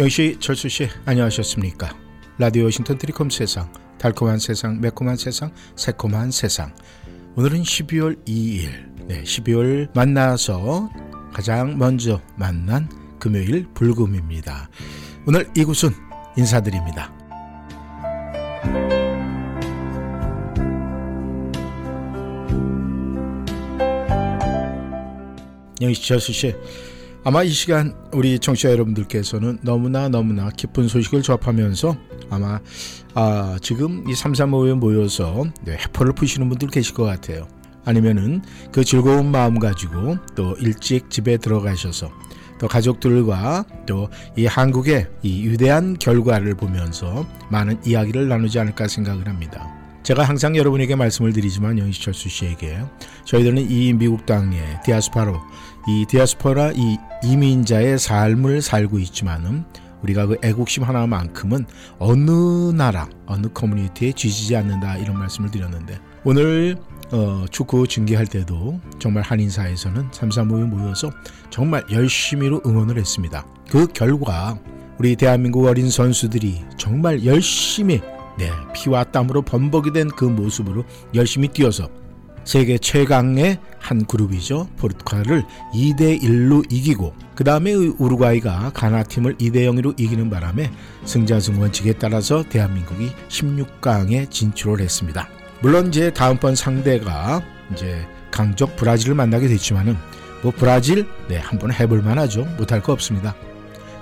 영시 철수 씨 안녕하셨습니까? 라디오 워싱턴 트리콤 세상 달콤한 세상 매콤한 세상 새콤한 세상 오늘은 12월 2일 네, 12월 만나서 가장 먼저 만난 금요일 불금입니다. 오늘 이곳은 인사드립니다. 영시 철수 씨 아마 이 시간 우리 청취자 여러분들께서는 너무나 너무나 기쁜 소식을 접하면서 아마 아, 지금 이 335에 모여서 네, 해포를 푸시는 분들 계실 것 같아요. 아니면은 그 즐거운 마음 가지고 또 일찍 집에 들어가셔서 또 가족들과 또 이 한국의 이 위대한 결과를 보면서 많은 이야기를 나누지 않을까 생각을 합니다. 제가 항상 여러분에게 말씀을 드리지만 영희철수 씨에게 저희들은 이 미국 땅에 디아스파로 이 디아스포라 이 이민자의 삶을 살고 있지만은 우리가 그 애국심 하나만큼은 어느 나라 어느 커뮤니티에 뒤지지 않는다 이런 말씀을 드렸는데 오늘 어, 축구 중계할 때도 정말 한인사에서는 삼삼오에 모여서 정말 열심히로 응원을 했습니다. 그 결과 우리 대한민국 어린 선수들이 정말 열심히 네, 피와 땀으로 범벅이 된 그 모습으로 열심히 뛰어서 세계 최강의 한 그룹이죠. 포르투갈을 2대 1로 이기고 그 다음에 우루과이가 가나 팀을 2대 0으로 이기는 바람에 승자승 원칙에 따라서 대한민국이 16강에 진출을 했습니다. 물론 이제 다음번 상대가 이제 강적 브라질을 만나게 됐지만은 뭐 브라질 네 한번 해볼 만하죠. 못할 거 없습니다.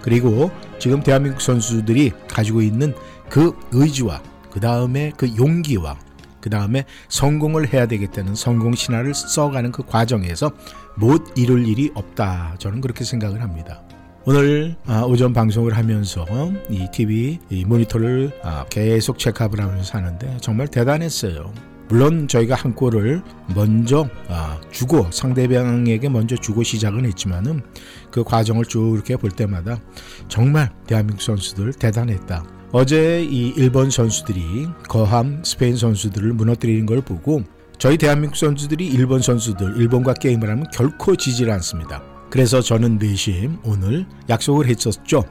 그리고 지금 대한민국 선수들이 가지고 있는 그 의지와 그 다음에 그 용기와 그 다음에 성공을 해야 되겠다는 성공 신화를 써가는 그 과정에서 못 이룰 일이 없다. 저는 그렇게 생각을 합니다. 오늘 아, 오전 방송을 하면서 이 TV 이 모니터를 아, 계속 체크업을 하면서 하는데 정말 대단했어요. 물론 저희가 한 골을 먼저 아, 주고 상대방에게 먼저 주고 시작은 했지만은 그 과정을 쭉 이렇게 볼 때마다 정말 대한민국 선수들 대단했다. 어제 이 일본 선수들이 거함 스페인 선수들을 무너뜨리는 걸 보고 저희 대한민국 선수들이 일본 선수들 일본과 게임을 하면 결코 지질 않습니다. 그래서 저는 내심 오늘 약속을 했었죠.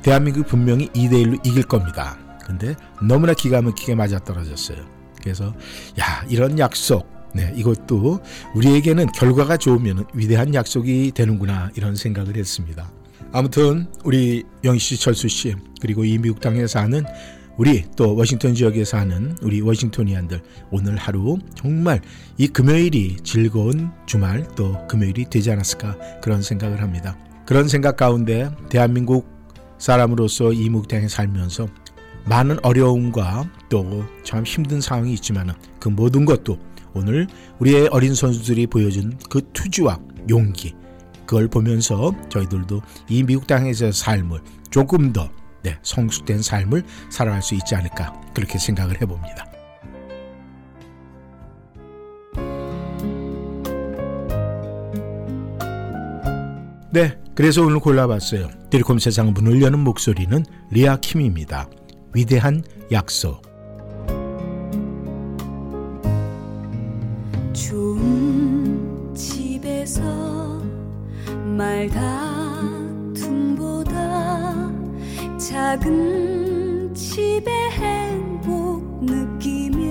대한민국 분명히 2대1로 이길 겁니다. 근데 너무나 기가 막히게 맞아떨어졌어요. 그래서 야 이런 약속 네, 이것도 우리에게는 결과가 좋으면 위대한 약속이 되는구나 이런 생각을 했습니다. 아무튼 우리 영희 씨, 철수 씨 그리고 이 미국 땅에 사는 우리 또 워싱턴 지역에 사는 우리 워싱턴이안들 오늘 하루 정말 이 금요일이 즐거운 주말 또 금요일이 되지 않았을까 그런 생각을 합니다. 그런 생각 가운데 대한민국 사람으로서 이 미국 땅에 살면서 많은 어려움과 또 참 힘든 상황이 있지만 그 모든 것도 오늘 우리의 어린 선수들이 보여준 그 투지와 용기 그걸 보면서 저희들도 이 미국 땅에서 삶을 조금 더 네, 성숙된 삶을 살아갈 수 있지 않을까 그렇게 생각을 해봅니다. 네, 그래서 오늘 골라봤어요. 드리콤 세상 문을 여는 목소리는 리아 킴입니다. 위대한 약속. 말 다툼보다 작은 집의 행복 느끼며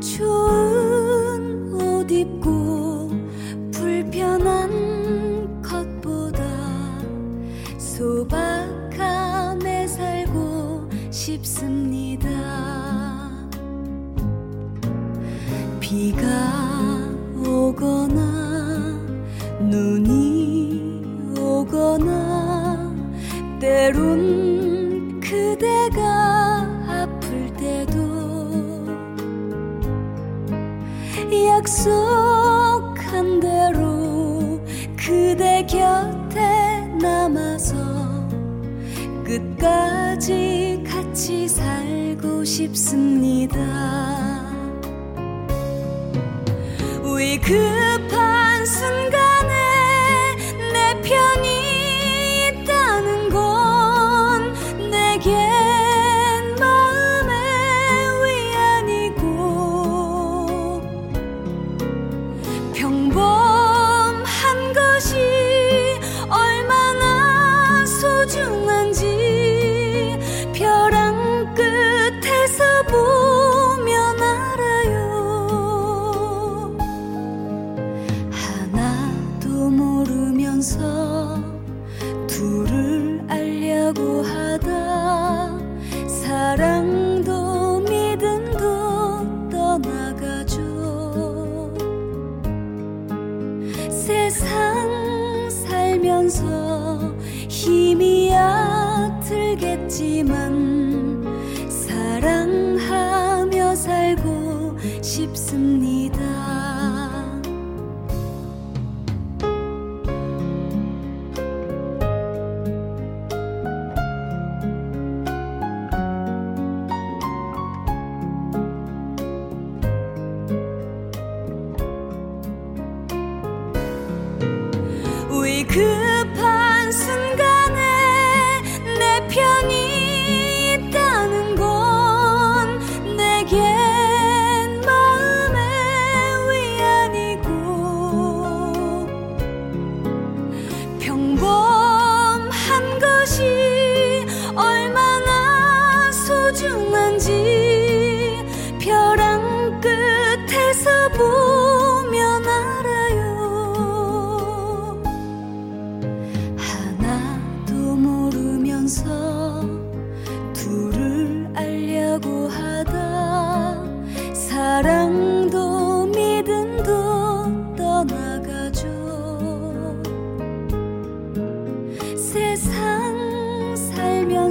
좋은 옷 입고 불편한 것보다 소박함에 살고 싶습니다. 비가 오거나 눈이 울거나 때론 그대가 아플 때도 약속한 대로 그대 곁에 남아서 끝까지 같이 살고 싶습니다. 위급한 순간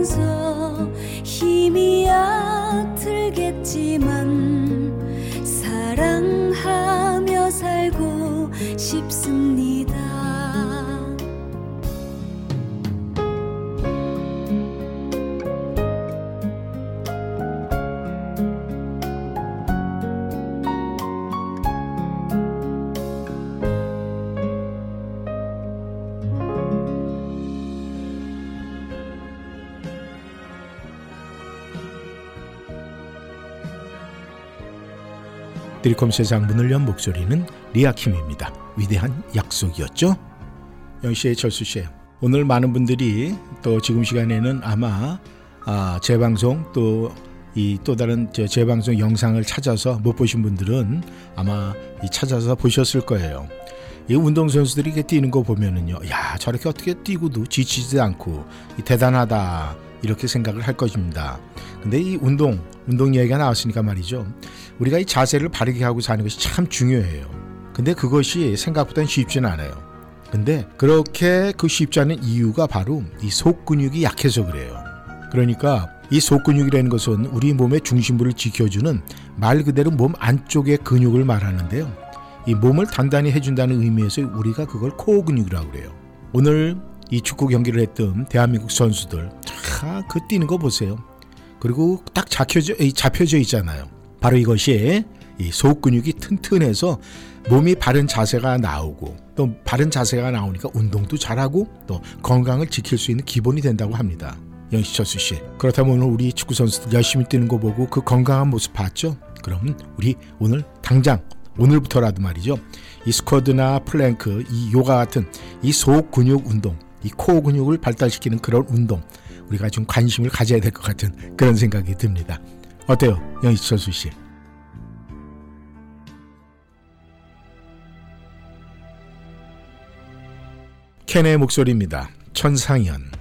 살면서 힘이 얕들겠지만 사랑하며 살고 싶습니다. 드리콤 세상 문을 연 목소리는 리아킴입니다. 위대한 약속이었죠? 영씨의 철수씨 오늘 많은 분들이 또 지금 시간에는 아마 아, 재방송 또 이 또 다른 저 재방송 영상을 찾아서 못 보신 분들은 아마 이 찾아서 보셨을 거예요. 이 운동 선수들이 이렇게 뛰는 거 보면은요, 야 저렇게 어떻게 뛰고도 지치지 않고 이 대단하다 이렇게 생각을 할 것입니다. 근데 이 운동 운동 이야기가 나왔으니까 말이죠. 우리가 이 자세를 바르게 하고 사는 것이 참 중요해요. 근데 그것이 생각보다는 쉽지는 않아요. 근데 그렇게 그 쉽지 않은 이유가 바로 이 속근육이 약해서 그래요. 그러니까 이 속근육이라는 것은 우리 몸의 중심부를 지켜주는 말 그대로 몸 안쪽의 근육을 말하는데요. 이 몸을 단단히 해준다는 의미에서 우리가 그걸 코어 근육이라고 그래요. 오늘 이 축구 경기를 했던 대한민국 선수들 다그 뛰는 거 보세요. 그리고 딱 잡혀져, 잡혀져 있잖아요. 바로 이것이 이 속근육이 튼튼해서 몸이 바른 자세가 나오고 또 바른 자세가 나오니까 운동도 잘하고 또 건강을 지킬 수 있는 기본이 된다고 합니다. 영시철수 씨. 그렇다면 오늘 우리 축구 선수들 열심히 뛰는 거 보고 그 건강한 모습 봤죠? 그러면 우리 오늘 당장 오늘부터라도 말이죠. 이 스쿼트나 플랭크, 이 요가 같은 이 속 근육 운동, 이 코어 근육을 발달시키는 그런 운동 우리가 좀 관심을 가져야 될 것 같은 그런 생각이 듭니다. 어때요, 영희철수 씨? 켄의 목소리입니다. 천상현.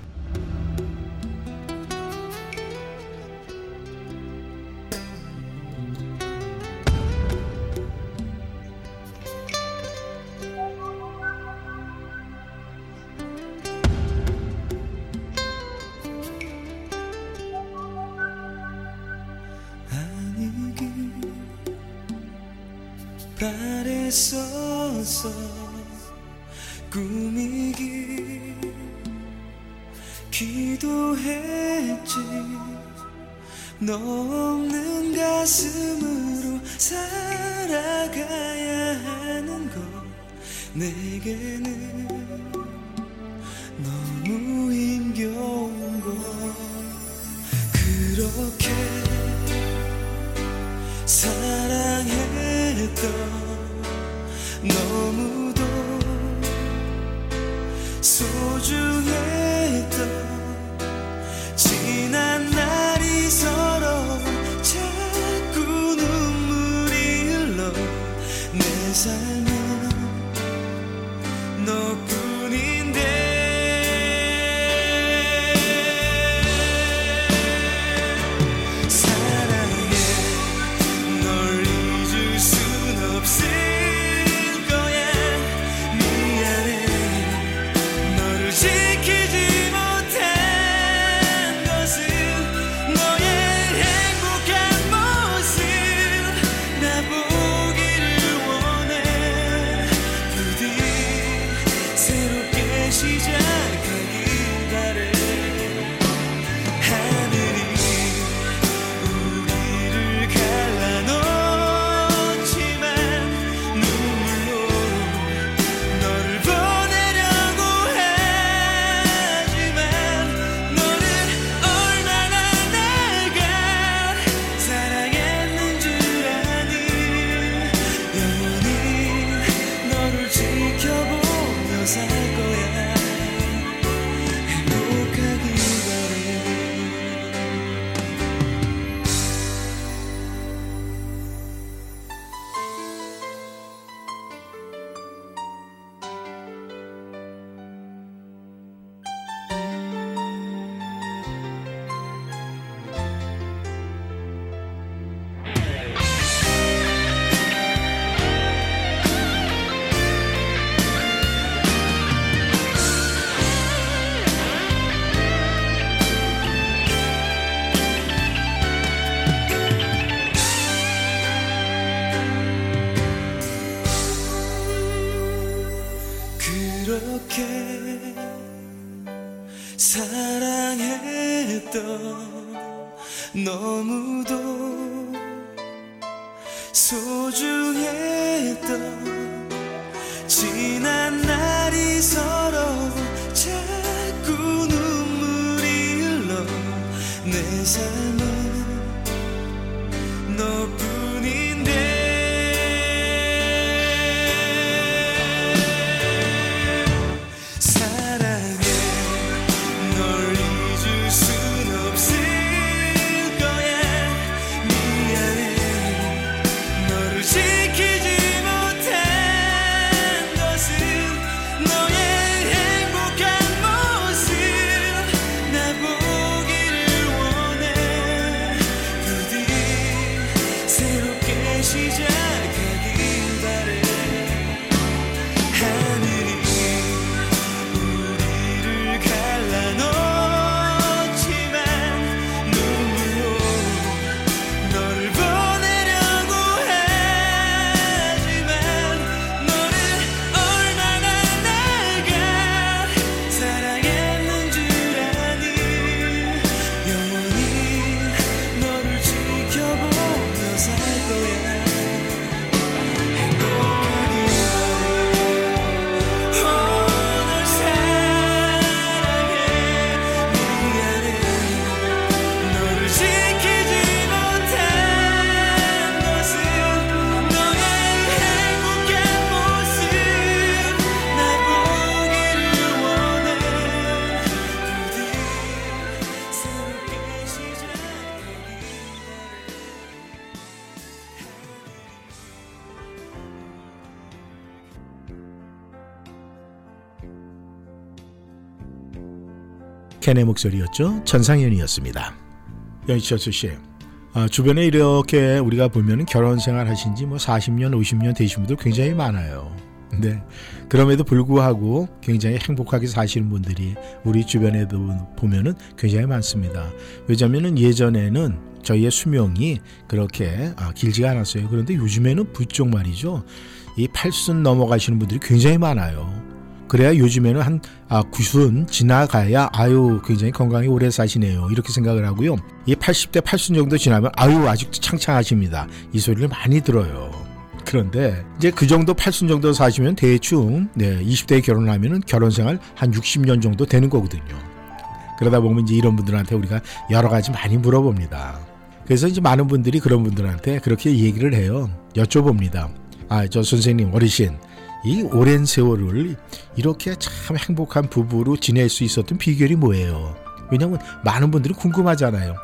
캔의 목소리였죠. 전상현이었습니다. 연희철수 씨, 아, 주변에 이렇게 우리가 보면 결혼 생활 하신 지 뭐 40년, 50년 되신 분들 굉장히 많아요. 근데 그럼에도 불구하고 굉장히 행복하게 사시는 분들이 우리 주변에도 보면은 굉장히 많습니다. 왜냐면은 예전에는 저희의 수명이 그렇게 아, 길지가 않았어요. 그런데 요즘에는 부쩍 말이죠. 이 팔순 넘어가시는 분들이 굉장히 많아요. 그래야 요즘에는 한 아, 90순 지나가야 아유 굉장히 건강히 오래 사시네요. 이렇게 생각을 하고요. 이 80대 8순 정도 지나면 아유 아직도 창창하십니다. 이 소리를 많이 들어요. 그런데 이제 그 정도 8순 정도 사시면 대충 네, 20대에 결혼하면은 결혼 생활 한 60년 정도 되는 거거든요. 그러다 보면 이제 이런 분들한테 우리가 여러 가지 많이 물어봅니다. 그래서 이제 많은 분들이 그런 분들한테 그렇게 얘기를 해요. 여쭤봅니다. 아, 저 선생님, 어르신, 이 오랜 세월을 이렇게 참 행복한 부부로 지낼 수 있었던 비결이 뭐예요? 왜냐하면 많은 분들이 궁금하잖아요.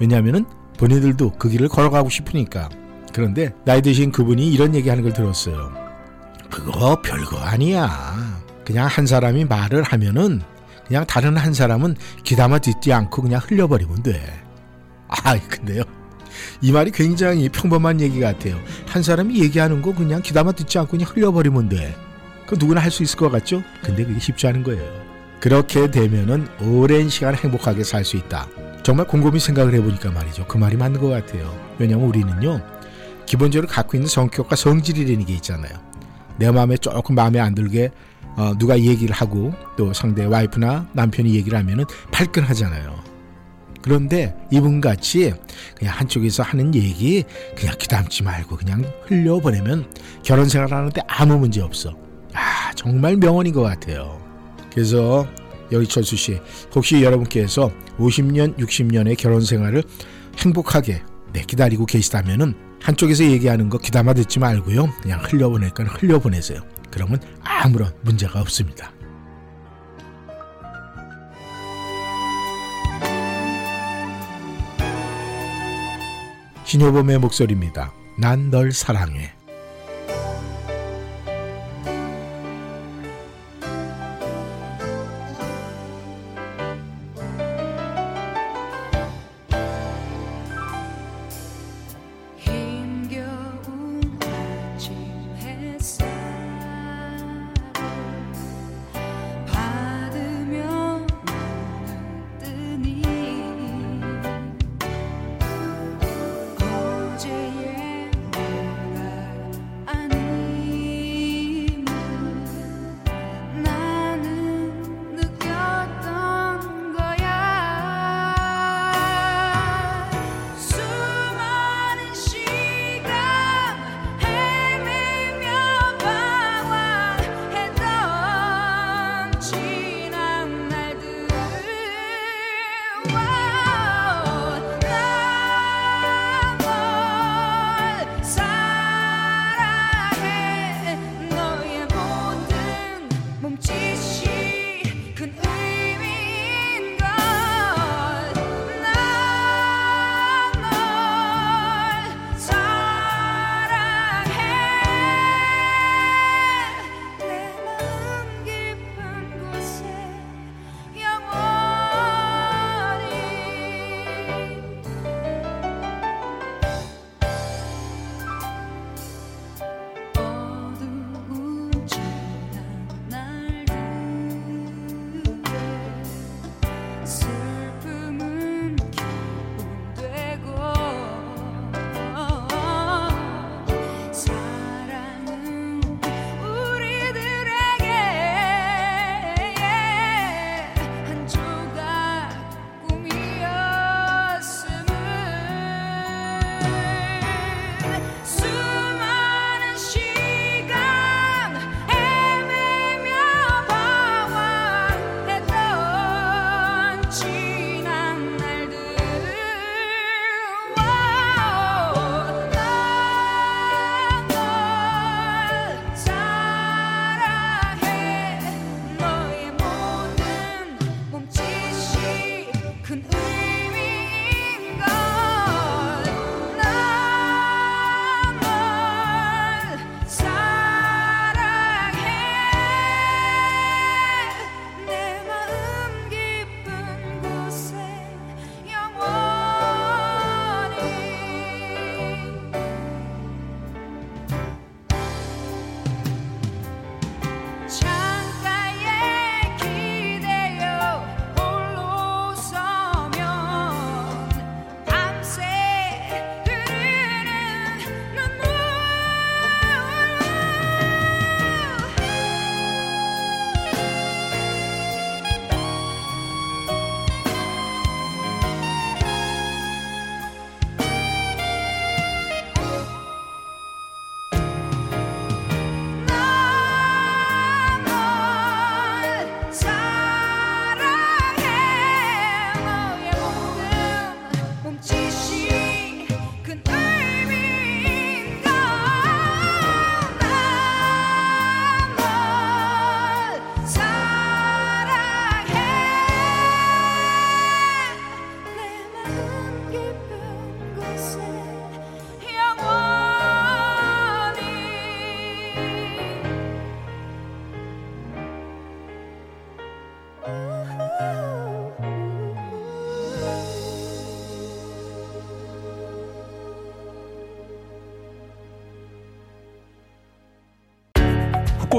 왜냐하면은 본인들도 그 길을 걸어가고 싶으니까. 그런데 나이 드신 그분이 이런 얘기하는 걸 들었어요. 그거 별거 아니야. 그냥 한 사람이 말을 하면은 그냥 다른 한 사람은 귀담아 듣지 않고 그냥 흘려버리면 돼. 아, 근데요. 이 말이 굉장히 평범한 얘기 같아요. 한 사람이 얘기하는 거 그냥 귀담아 듣지 않고 그냥 흘려버리면 돼. 그 누구나 할 수 있을 것 같죠? 근데 그게 쉽지 않은 거예요. 그렇게 되면은 오랜 시간 행복하게 살 수 있다. 정말 곰곰이 생각을 해보니까 말이죠. 그 말이 맞는 것 같아요. 왜냐면 우리는요, 기본적으로 갖고 있는 성격과 성질이라는 게 있잖아요. 내 마음에 조금 마음에 안 들게 어, 누가 얘기를 하고 또 상대 와이프나 남편이 얘기를 하면은 발끈하잖아요. 그런데 이분 같이 그냥 한쪽에서 하는 얘기 그냥 귀담지 말고 그냥 흘려보내면 결혼 생활하는데 아무 문제 없어. 아 정말 명언인 것 같아요. 그래서 여기 철수 씨 혹시 여러분께서 50년 60년의 결혼 생활을 행복하게 네, 기다리고 계시다면은 한쪽에서 얘기하는 거 귀담아 듣지 말고요 그냥 흘려보낼 건 흘려보내세요. 그러면 아무런 문제가 없습니다. 신효범의 목소리입니다. 난 널 사랑해.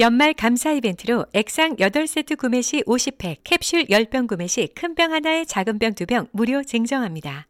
연말 감사 이벤트로 액상 8세트 구매 시 50팩, 캡슐 10병 구매 시 큰 병 하나에 작은 병 2병 무료 증정합니다.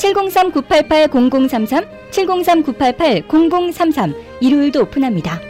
703-988-0033, 703-988-0033 일요일도 오픈합니다.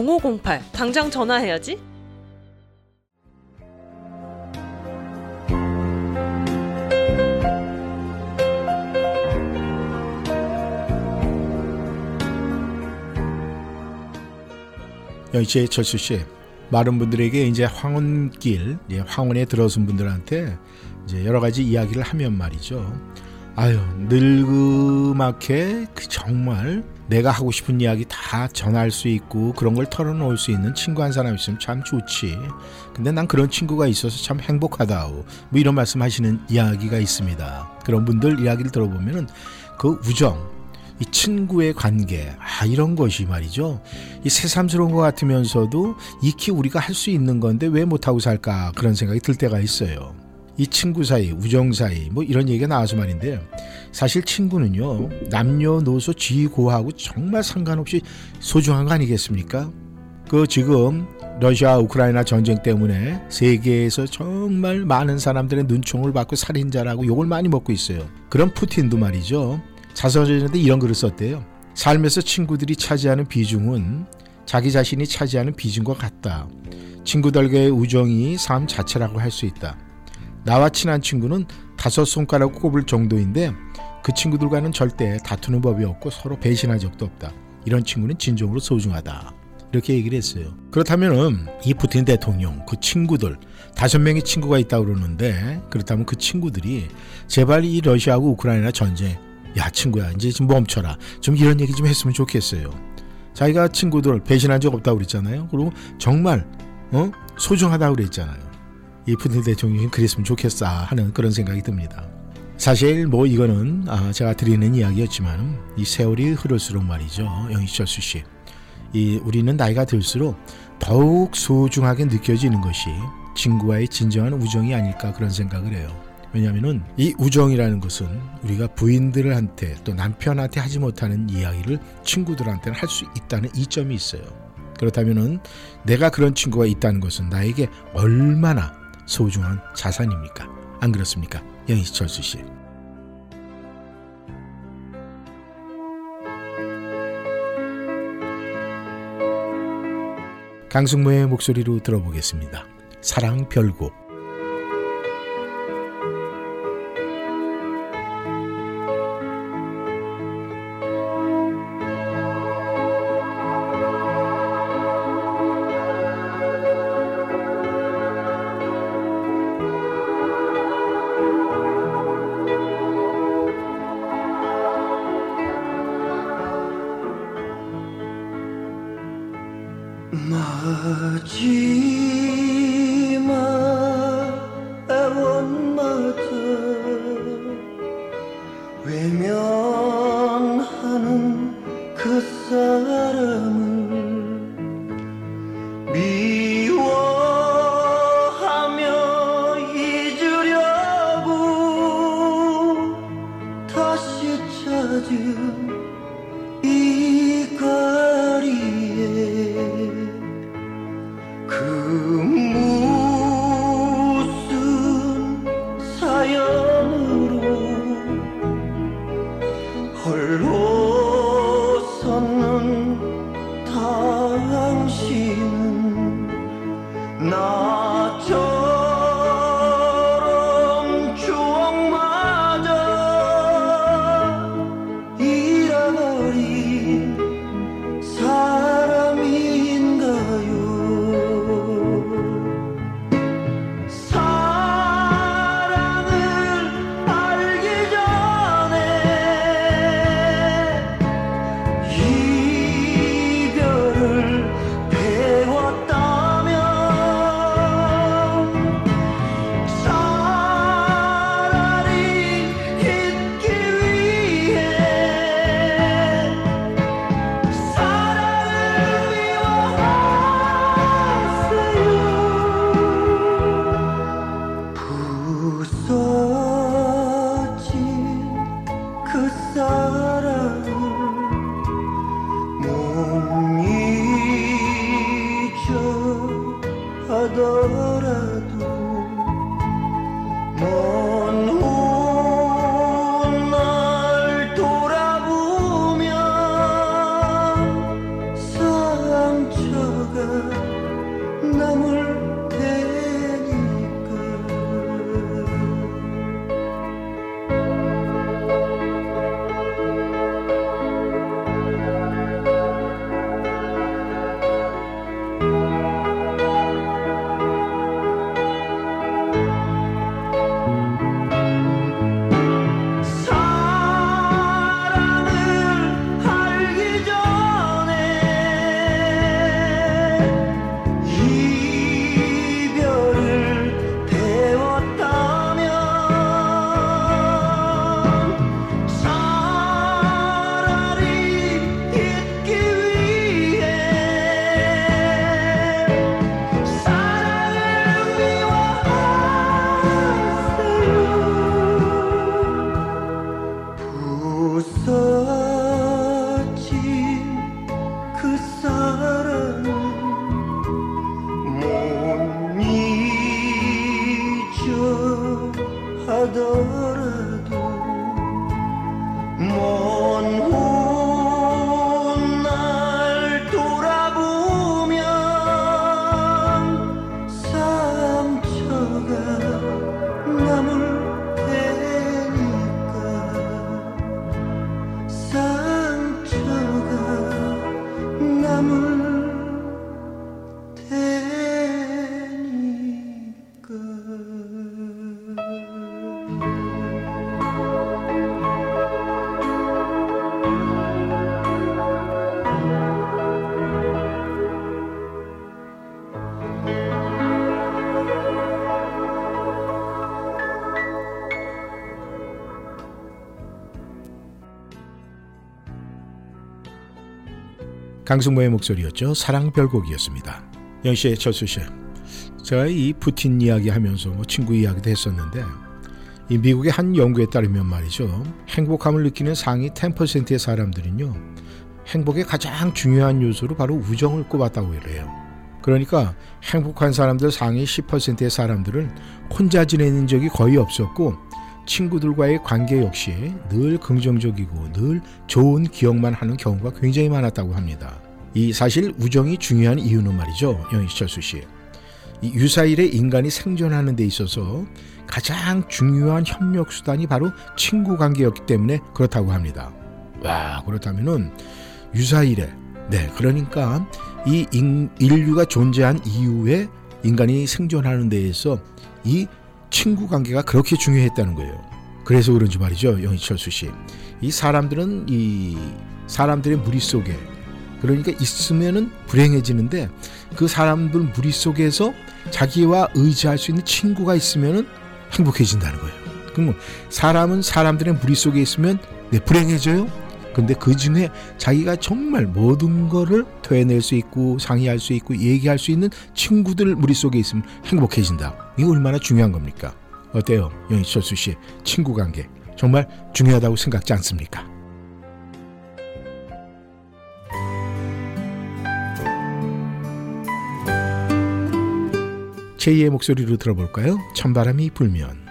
당장 전화해야지. 영희씨, 철수 씨, 많은 분들에게 이제 황혼길, 예, 황혼에 들어선 분들한테 이제 여러 가지 이야기를 하면 말이죠. 아유, 늙음하게 그 정말 내가 하고 싶은 이야기 다 전할 수 있고 그런 걸 털어놓을 수 있는 친구 한 사람 있으면 참 좋지. 근데 난 그런 친구가 있어서 참 행복하다고 뭐 이런 말씀하시는 이야기가 있습니다. 그런 분들 이야기를 들어보면은 그 우정, 이 친구의 관계, 아 이런 것이 말이죠. 이 새삼스러운 것 같으면서도 익히 우리가 할 수 있는 건데 왜 못하고 살까 그런 생각이 들 때가 있어요. 이 친구 사이, 우정 사이, 뭐 이런 얘기가 나와서 말인데 사실 친구는요 남녀노소 지고하고 정말 상관없이 소중한 거 아니겠습니까? 그 지금 러시아 우크라이나 전쟁 때문에 세계에서 정말 많은 사람들의 눈총을 받고 살인자라고 욕을 많이 먹고 있어요. 그런 푸틴도 말이죠. 자서전인데 이런 글을 썼대요. 삶에서 친구들이 차지하는 비중은 자기 자신이 차지하는 비중과 같다. 친구들과의 우정이 삶 자체라고 할 수 있다. 나와 친한 친구는 다섯 손가락 꼽을 정도인데 그 친구들과는 절대 다투는 법이 없고 서로 배신한 적도 없다. 이런 친구는 진정으로 소중하다. 이렇게 얘기를 했어요. 그렇다면은 이 푸틴 대통령 그 친구들 다섯 명의 친구가 있다고 그러는데 그렇다면 그 친구들이 제발 이 러시아하고 우크라이나 전쟁 야 친구야 이제 좀 멈춰라 좀 이런 얘기 좀 했으면 좋겠어요. 자기가 친구들 배신한 적 없다고 그랬잖아요. 그리고 정말 어 소중하다고 그랬잖아요. 이 푸틴 대통령이 그랬으면 좋겠어 하는 그런 생각이 듭니다. 사실 뭐 이거는 아, 제가 드리는 이야기였지만 이 세월이 흐를수록 말이죠 영희철수 씨, 이 우리는 나이가 들수록 더욱 소중하게 느껴지는 것이 친구와의 진정한 우정이 아닐까 그런 생각을 해요. 왜냐하면은 이 우정이라는 것은 우리가 부인들한테 또 남편한테 하지 못하는 이야기를 친구들한테는 할 수 있다는 이점이 있어요. 그렇다면은 내가 그런 친구가 있다는 것은 나에게 얼마나 소중한 자산입니까? 안 그렇습니까? 영희철수 씨. 강승모의 목소리로 들어보겠습니다. 사랑 별곡. 강승모의 목소리였죠. 사랑 별곡이었습니다. 영씨의 철수 씨. 제가 이 푸틴 이야기 하면서 뭐 친구 이야기도 했었는데 이 미국의 한 연구에 따르면 말이죠. 행복함을 느끼는 상위 10%의 사람들은요. 행복의 가장 중요한 요소로 바로 우정을 꼽았다고 그래요. 그러니까 행복한 사람들 상위 10%의 사람들은 혼자 지내는 적이 거의 없었고 친구들과의 관계 역시 늘 긍정적이고 늘 좋은 기억만 하는 경우가 굉장히 많았다고 합니다. 이 사실 우정이 중요한 이유는 말이죠. 영희철수 씨. 이 유사일에 인간이 생존하는 데 있어서 가장 중요한 협력 수단이 바로 친구 관계였기 때문에 그렇다고 합니다. 와, 그렇다면은 유사일에 네, 그러니까 이 인, 인류가 존재한 이후에 인간이 생존하는 데에서 이 친구 관계가 그렇게 중요했다는 거예요. 그래서 그런지 말이죠, 영희철수 씨. 이 사람들은 이 사람들의 무리 속에 그러니까 있으면은 불행해지는데 그 사람들 무리 속에서 자기와 의지할 수 있는 친구가 있으면은 행복해진다는 거예요. 그럼 사람은 사람들의 무리 속에 있으면 네, 불행해져요. 근데 그 중에 자기가 정말 모든 거를 토해낼 수 있고 상의할 수 있고 얘기할 수 있는 친구들 무리 속에 있으면 행복해진다. 이거 얼마나 중요한 겁니까? 어때요? 영희철수 씨 친구 관계 정말 중요하다고 생각지 않습니까? 제2의 목소리로 들어볼까요? 찬바람이 불면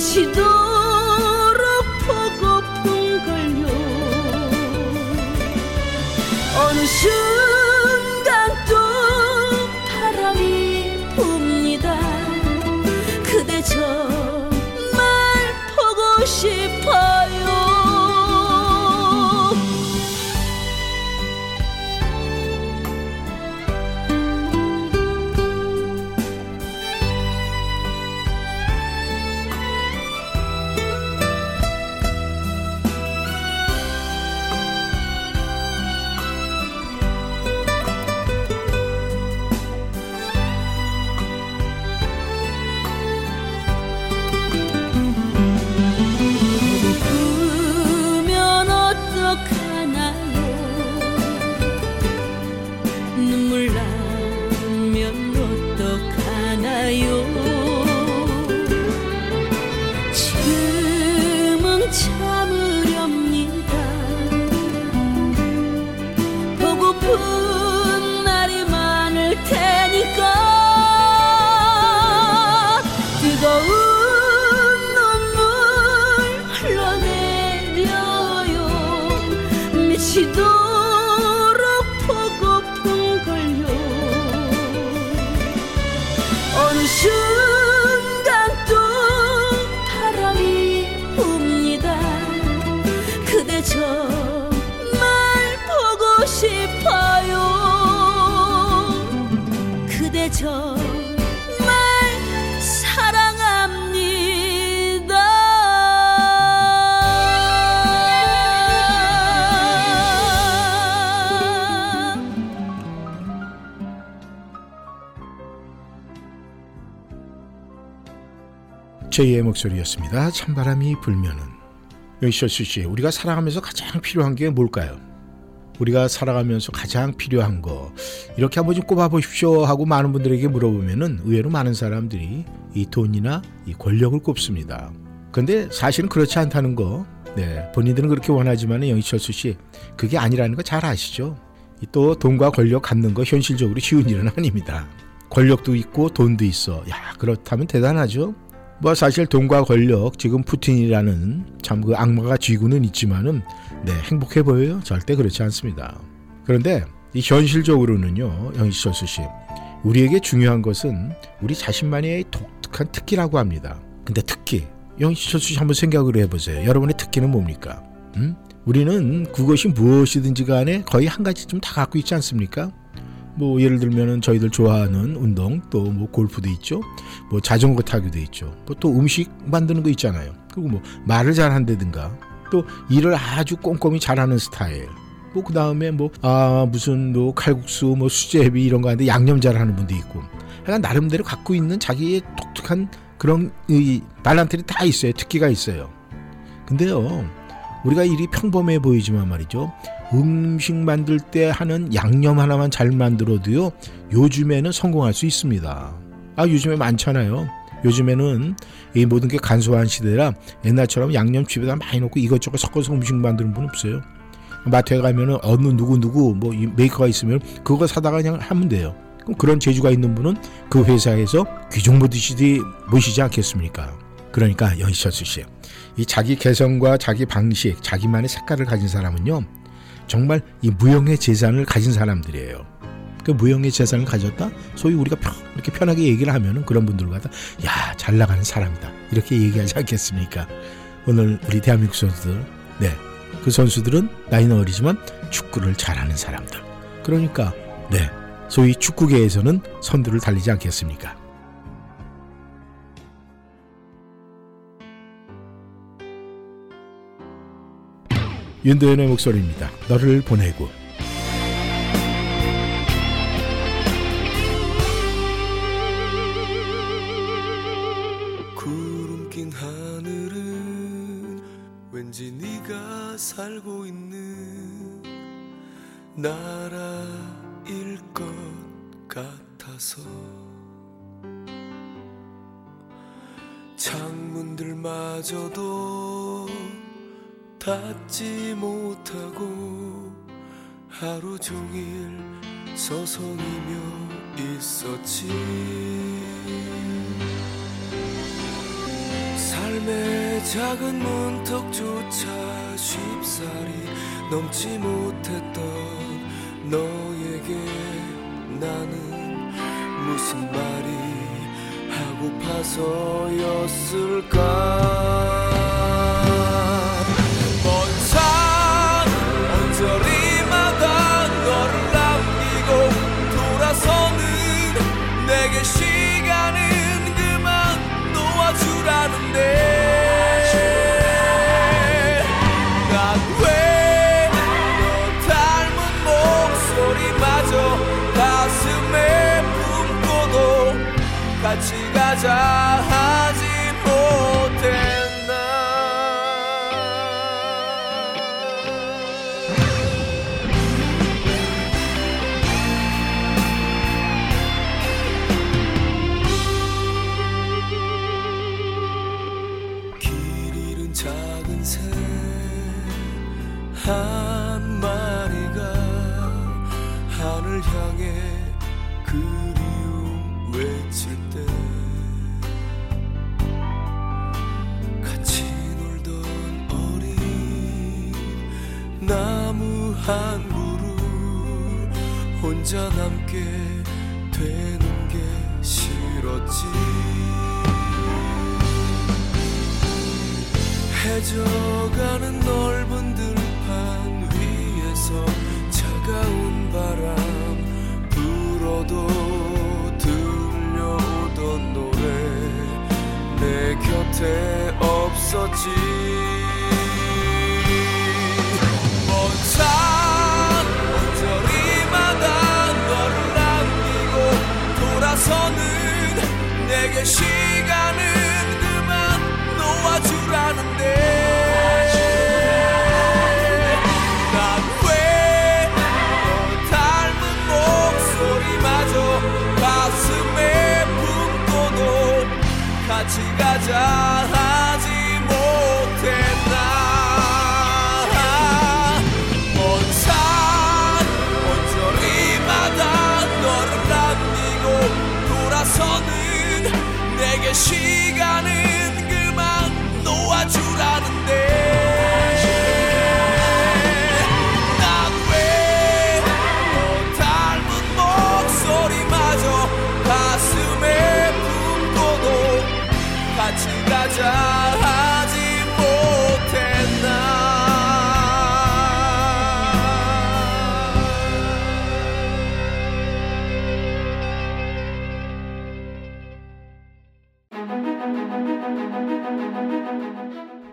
미치도록 보고픈 걸요. 어느 순간 제2의 목소리였습니다. 찬바람이 불면은 여시쇼스 씨, 우리가 살아가면서 가장 필요한 게 뭘까요? 우리가 살아가면서 가장 필요한 거 이렇게 한번 좀 꼽아보십시오 하고 많은 분들에게 물어보면은 의외로 많은 사람들이 이 돈이나 이 권력을 꼽습니다. 근데 사실은 그렇지 않다는 거, 네 본인들은 그렇게 원하지만 영희철수 씨 그게 아니라는 거 잘 아시죠? 이또 돈과 권력 갖는 거 현실적으로 쉬운 일은 아닙니다. 권력도 있고 돈도 있어. 야 그렇다면 대단하죠. 뭐 사실 돈과 권력 지금 푸틴이라는 참 그 악마가 쥐고는 있지만은 네 행복해 보여요. 절대 그렇지 않습니다. 그런데 이 현실적으로는요 영희철수 씨 우리에게 중요한 것은 우리 자신만의 독특한 특기라고 합니다. 근데 특기 영희철수 씨 한번 생각을 해보세요. 여러분의 특기는 뭡니까? 음? 우리는 그것이 무엇이든지 간에 거의 한 가지쯤 다 갖고 있지 않습니까 뭐 예를 들면은 저희들 좋아하는 운동 또 뭐 골프도 있죠. 뭐 자전거 타기도 있죠. 뭐또 음식 만드는 거 있잖아요. 그리고 뭐 말을 잘 한다든가 또 일을 아주 꼼꼼히 잘하는 스타일. 뭐 그 다음에 뭐 아 무슨 뭐 칼국수 뭐 수제비 이런 거 하는데 양념 잘하는 분도 있고. 그러니까 나름대로 갖고 있는 자기의 독특한 그런 이 발란들이 다 있어요. 특기가 있어요. 근데요. 우리가 일이 평범해 보이지만 말이죠. 음식 만들 때 하는 양념 하나만 잘 만들어도요. 요즘에는 성공할 수 있습니다. 아 요즘에 많잖아요. 요즘에는 이 모든 게 간소한 시대라 옛날처럼 양념 집에다 많이 넣고 이것저것 섞어서 음식 만드는 분 없어요. 마트에 가면은 어느 누구 누구 뭐이 메이커가 있으면 그거 사다가 그냥 하면 돼요. 그럼 그런 재주가 있는 분은 그 회사에서 귀족 모시지 모시지 않겠습니까? 그러니까 여희철수 씨, 이 자기 개성과 자기 방식, 자기만의 색깔을 가진 사람은요, 정말 이 무형의 재산을 가진 사람들이에요. 그 무형의 재산을 가졌다? 소위 우리가 편- 이렇게 편하게 얘기를 하면은 그런 분들 갖다 야, 잘 나가는 사람이다. 이렇게 얘기하지 않겠습니까? 오늘 우리 대한민국 선수들, 네. 그 선수들은 나이는 어리지만 축구를 잘하는 사람들. 그러니까, 네. 소위 축구계에서는 선두를 달리지 않겠습니까? 윤도현의 목소리입니다. 너를 보내고. 구름 낀 하늘은 왠지 네가 살고 있는 나라일 것 같아서 창문들마저도 닫지 못하고 하루 종일 서성이며 있었지. 삶의 작은 문턱조차 쉽사리 넘지 못했던 너에게 나는 무슨 말이 하고파서였을까 같이 가자. 하지 혼자 남게 되는 게 싫었지. 해져가는 넓은 들판 위에서 차가운 바람 불어도 들려오던 노래 내 곁에 없었지 시간은 그만 놓아주라는데. 같이 가자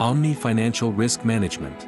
Omni Financial Risk Management.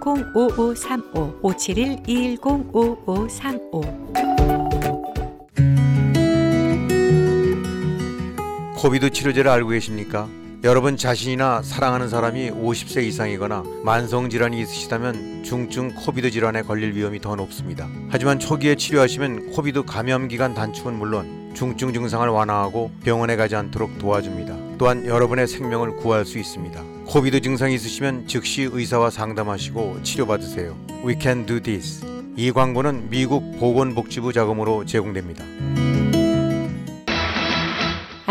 5535 571 210 5535 COVID 치료제를 알고 계십니까? 여러분 자신이나 사랑하는 사람이 50세 이상이거나 만성 질환이 있으시다면 중증 COVID 질환에 걸릴 위험이 더 높습니다. 하지만 초기에 치료하시면 COVID 감염 기간 단축은 물론 중증 증상을 완화하고 병원에 가지 않도록 도와줍니다. 또한 여러분의 생명을 구할 수 있습니다. COVID 증상이 있으시면 즉시 의사와 상담하시고 치료받으세요. We can do this. 이 광고는 미국 보건복지부 자금으로 제공됩니다.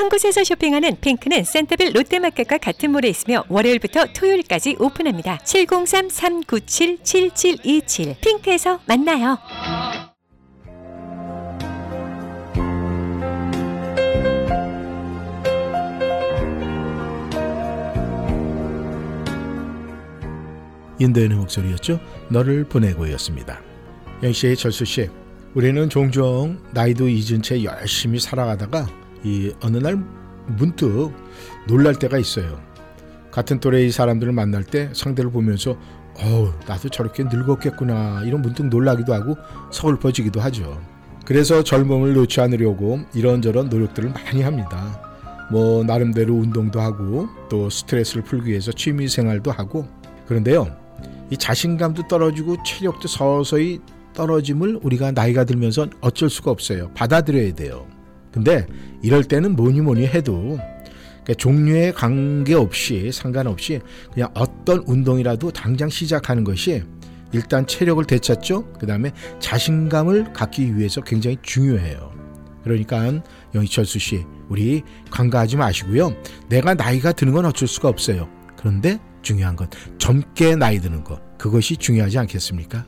한 곳에서 쇼핑하는 핑크는 센터빌 롯데마켓과 같은 몰에 있으며 월요일부터 토요일까지 오픈합니다. 703-397-7727 핑크에서 만나요. 인도인의 목소리였죠. 너를 보내고였습니다. 영씨의 철수 씨, 우리는 종종 나이도 잊은 채 열심히 살아가다가 이 어느 날 문득 놀랄 때가 있어요. 같은 또래의 사람들을 만날 때 상대를 보면서 어우 나도 저렇게 늙었겠구나 이런 문득 놀라기도 하고 서글퍼지기도 하죠. 그래서 젊음을 놓지 않으려고 이런저런 노력들을 많이 합니다. 뭐 나름대로 운동도 하고 또 스트레스를 풀기 위해서 취미 생활도 하고 그런데요. 이 자신감도 떨어지고 체력도 서서히 떨어짐을 우리가 나이가 들면서 어쩔 수가 없어요. 받아들여야 돼요. 근데 이럴 때는 뭐니 뭐니 해도 그러니까 종류에 관계없이 상관없이 그냥 어떤 운동이라도 당장 시작하는 것이 일단 체력을 되찾죠. 그 다음에 자신감을 갖기 위해서 굉장히 중요해요. 그러니까 영희철수 씨, 우리 관가하지 마시고요. 내가 나이가 드는 건 어쩔 수가 없어요. 그런데 중요한 건 젊게 나이 드는 것. 그것이 중요하지 않겠습니까?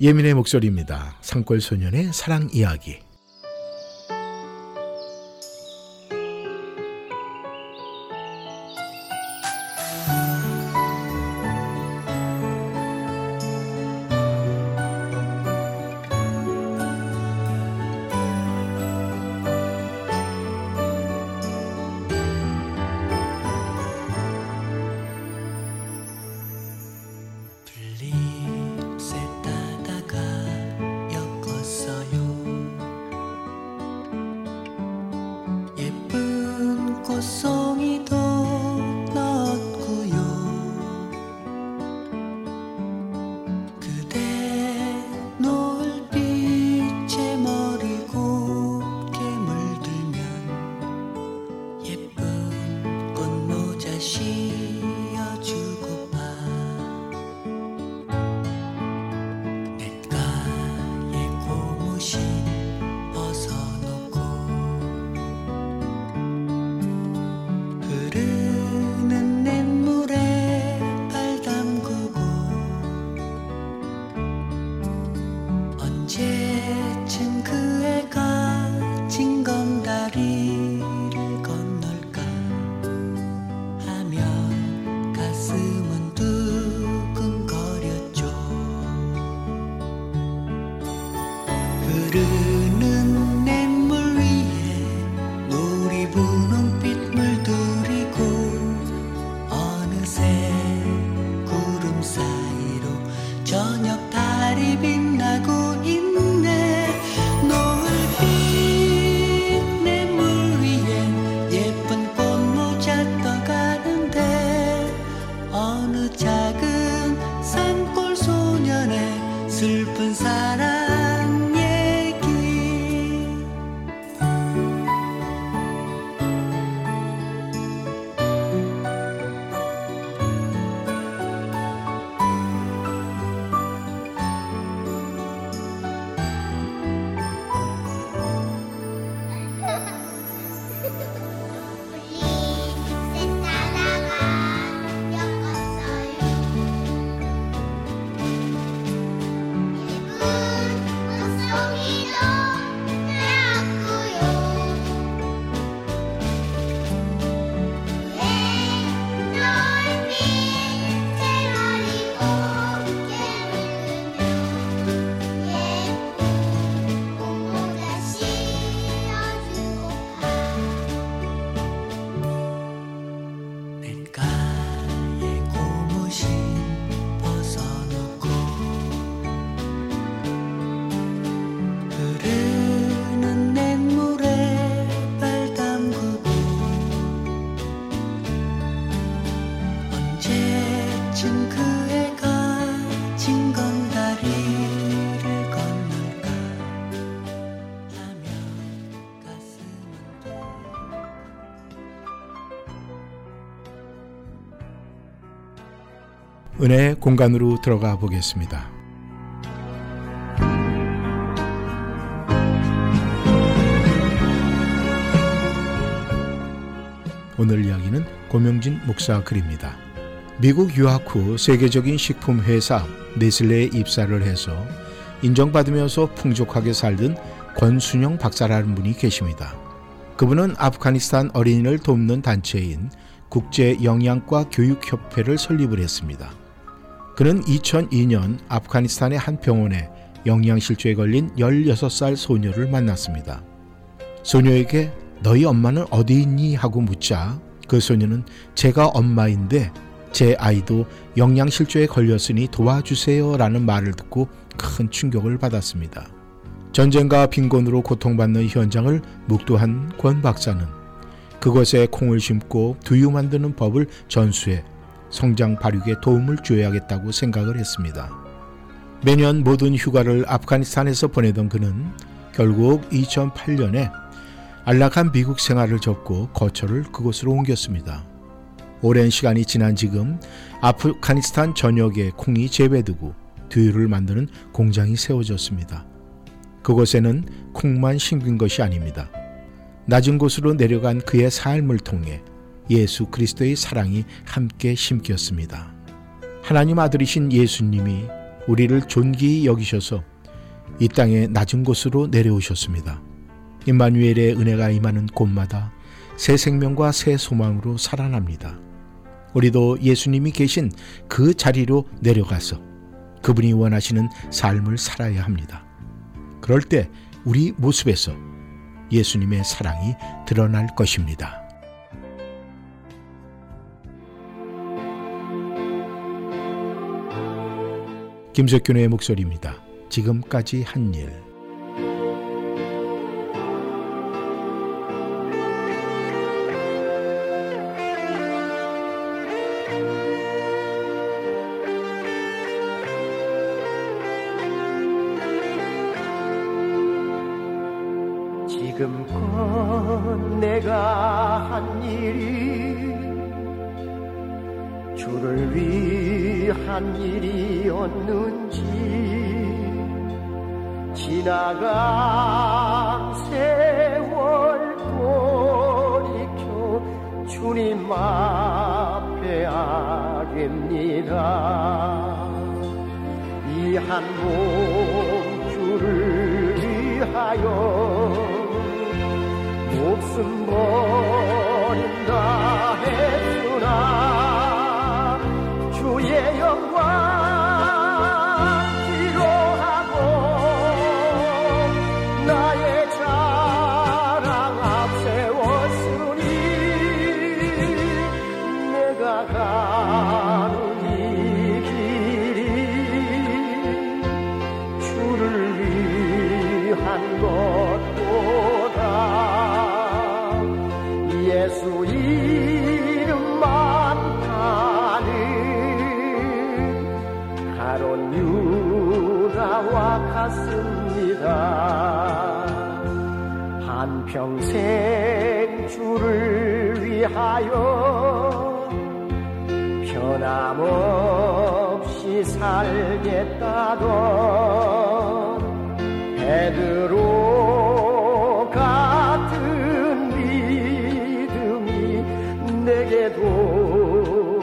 예민의 목소리입니다. 산골 소년의 사랑 이야기. 은혜의 공간으로 들어가 보겠습니다. 오늘 이야기는 고명진 목사 글입니다. 미국 유학 후 세계적인 식품 회사 네슬레에 입사를 해서 인정받으면서 풍족하게 살던 권순영 박사라는 분이 계십니다. 그분은 아프가니스탄 어린이를 돕는 단체인 국제 영양과 교육협회를 설립을 했습니다. 그는 2002년 아프가니스탄의 한 병원에 영양실조에 걸린 16살 소녀를 만났습니다. 소녀에게 너희 엄마는 어디 있니? 하고 묻자 그 소녀는 제가 엄마인데 제 아이도 영양실조에 걸렸으니 도와주세요 라는 말을 듣고 큰 충격을 받았습니다. 전쟁과 빈곤으로 고통받는 현장을 묵도한 권 박사는 그것에 콩을 심고 두유 만드는 법을 전수해 성장 발육에 도움을 줘야겠다고 생각을 했습니다. 매년 모든 휴가를 아프가니스탄에서 보내던 그는 결국 2008년에 안락한 미국 생활을 접고 거처를 그곳으로 옮겼습니다. 오랜 시간이 지난 지금 아프가니스탄 전역에 콩이 재배되고 두유를 만드는 공장이 세워졌습니다. 그곳에는 콩만 심긴 것이 아닙니다. 낮은 곳으로 내려간 그의 삶을 통해 예수 그리스도의 사랑이 함께 심겼습니다. 하나님 아들이신 예수님이 우리를 존귀히 여기셔서 이 땅의 낮은 곳으로 내려오셨습니다. 임마누엘의 은혜가 임하는 곳마다 새 생명과 새 소망으로 살아납니다. 우리도 예수님이 계신 그 자리로 내려가서 그분이 원하시는 삶을 살아야 합니다. 그럴 때 우리 모습에서 예수님의 사랑이 드러날 것입니다. 김석균의 목소리입니다. 지금까지 한 일. 같습니다 한평생 주를 위하여 변함없이 살겠다던 베드로 같은 믿음이 내게도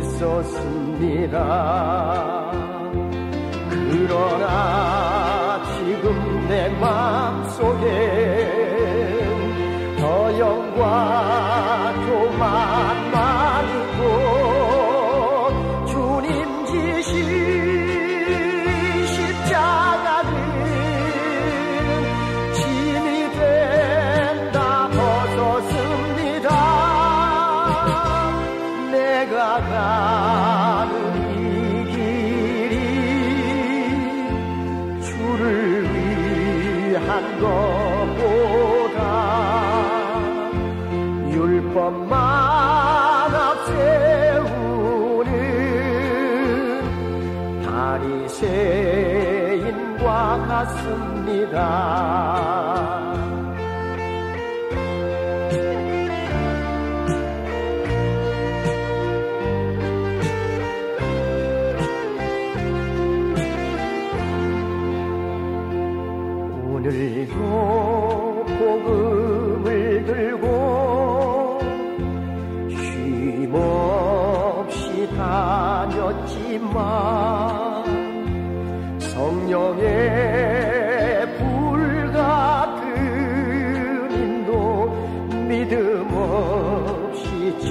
있었습니다. 그러나 지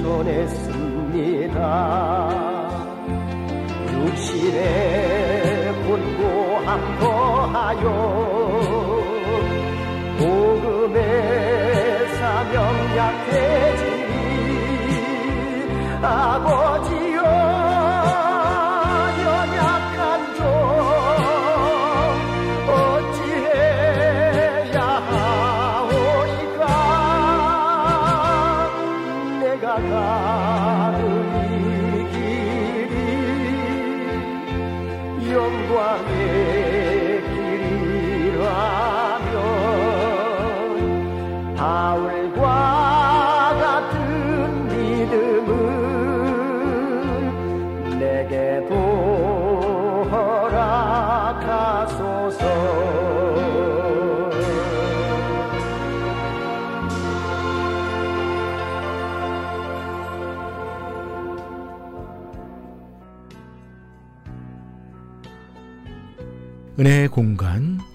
전했습니다. 육신의 분고함 더하여 복음의 사명 약해지니 아버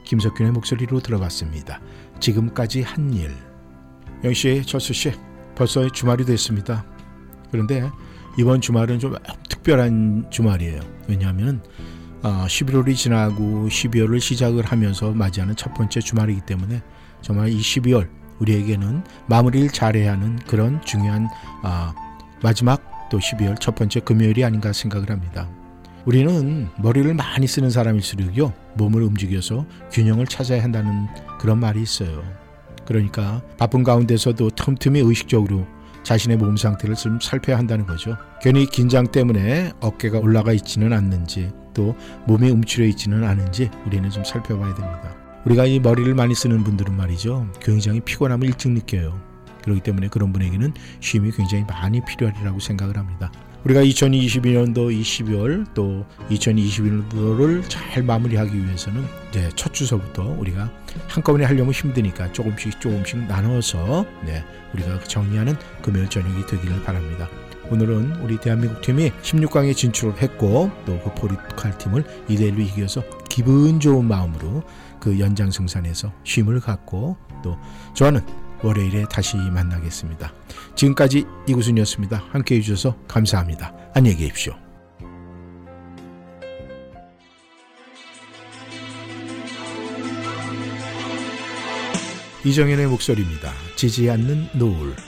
김석균의 목소리로 들어봤습니다. 지금까지 한 일. 영씨, 철수씨, 벌써 주말이 됐습니다. 그런데 이번 주말은 좀 특별한 주말이에요. 왜냐하면 어, 11월이 지나고 12월을 시작을 하면서 맞이하는 첫 번째 주말이기 때문에 정말 이 12월 우리에게는 마무리를 잘해야 하는 그런 중요한 어, 마지막 또 12월 첫 번째 금요일이 아닌가 생각을 합니다. 우리는 머리를 많이 쓰는 사람일수록요 몸을 움직여서 균형을 찾아야 한다는 그런 말이 있어요. 그러니까 바쁜 가운데서도 틈틈이 의식적으로 자신의 몸 상태를 좀 살펴야 한다는 거죠. 괜히 긴장 때문에 어깨가 올라가 있지는 않는지 또 몸이 움츠려 있지는 않은지 우리는 좀 살펴봐야 됩니다. 우리가 이 머리를 많이 쓰는 분들은 말이죠. 굉장히 피곤함을 일찍 느껴요. 그렇기 때문에 그런 분에게는 쉼이 굉장히 많이 필요하리라고 생각을 합니다. 우리가 2022년도 이 12월 또 2021년도를 잘 마무리하기 위해서는 이제 첫 주서부터 우리가 한꺼번에 하려면 힘드니까 조금씩 조금씩 나눠서 네, 우리가 정리하는 금요일 저녁이 되기를 바랍니다. 오늘은 우리 대한민국 팀이 16강에 진출을 했고 또 그 포르투갈 팀을 2대1로 이겨서 기분 좋은 마음으로 그 연장승산에서 쉼을 갖고 또 저는 월요일에 다시 만나겠습니다. 지금까지 이구순이었습니다. 함께 해주셔서 감사합니다. 안녕히 계십시오. 이정현의 목소리입니다. 지지 않는 노을.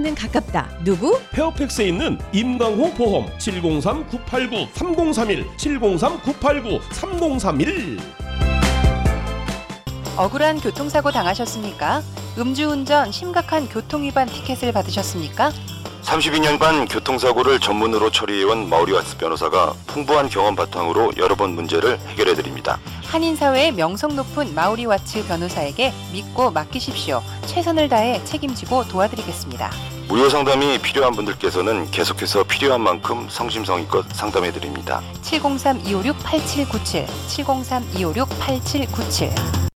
는 가깝다. 누구? 페어팩스에 있는 임강호 보험 703-989-3031 703-989-3031 억울한 교통사고 당하셨습니까? 음주운전 심각한 교통위반 티켓을 받으셨습니까? 32년간 교통사고를 전문으로 처리해온 마우리와츠 변호사가 풍부한 경험 바탕으로 여러 번 문제를 해결해 드립니다. 한인사회의 명성 높은 마우리와츠 변호사에게 믿고 맡기십시오. 최선을 다해 책임지고 도와드리겠습니다. 무료 상담이 필요한 분들께서는 계속해서 필요한 만큼 성심성의껏 상담해 드립니다. 703-256-8797 703-256-8797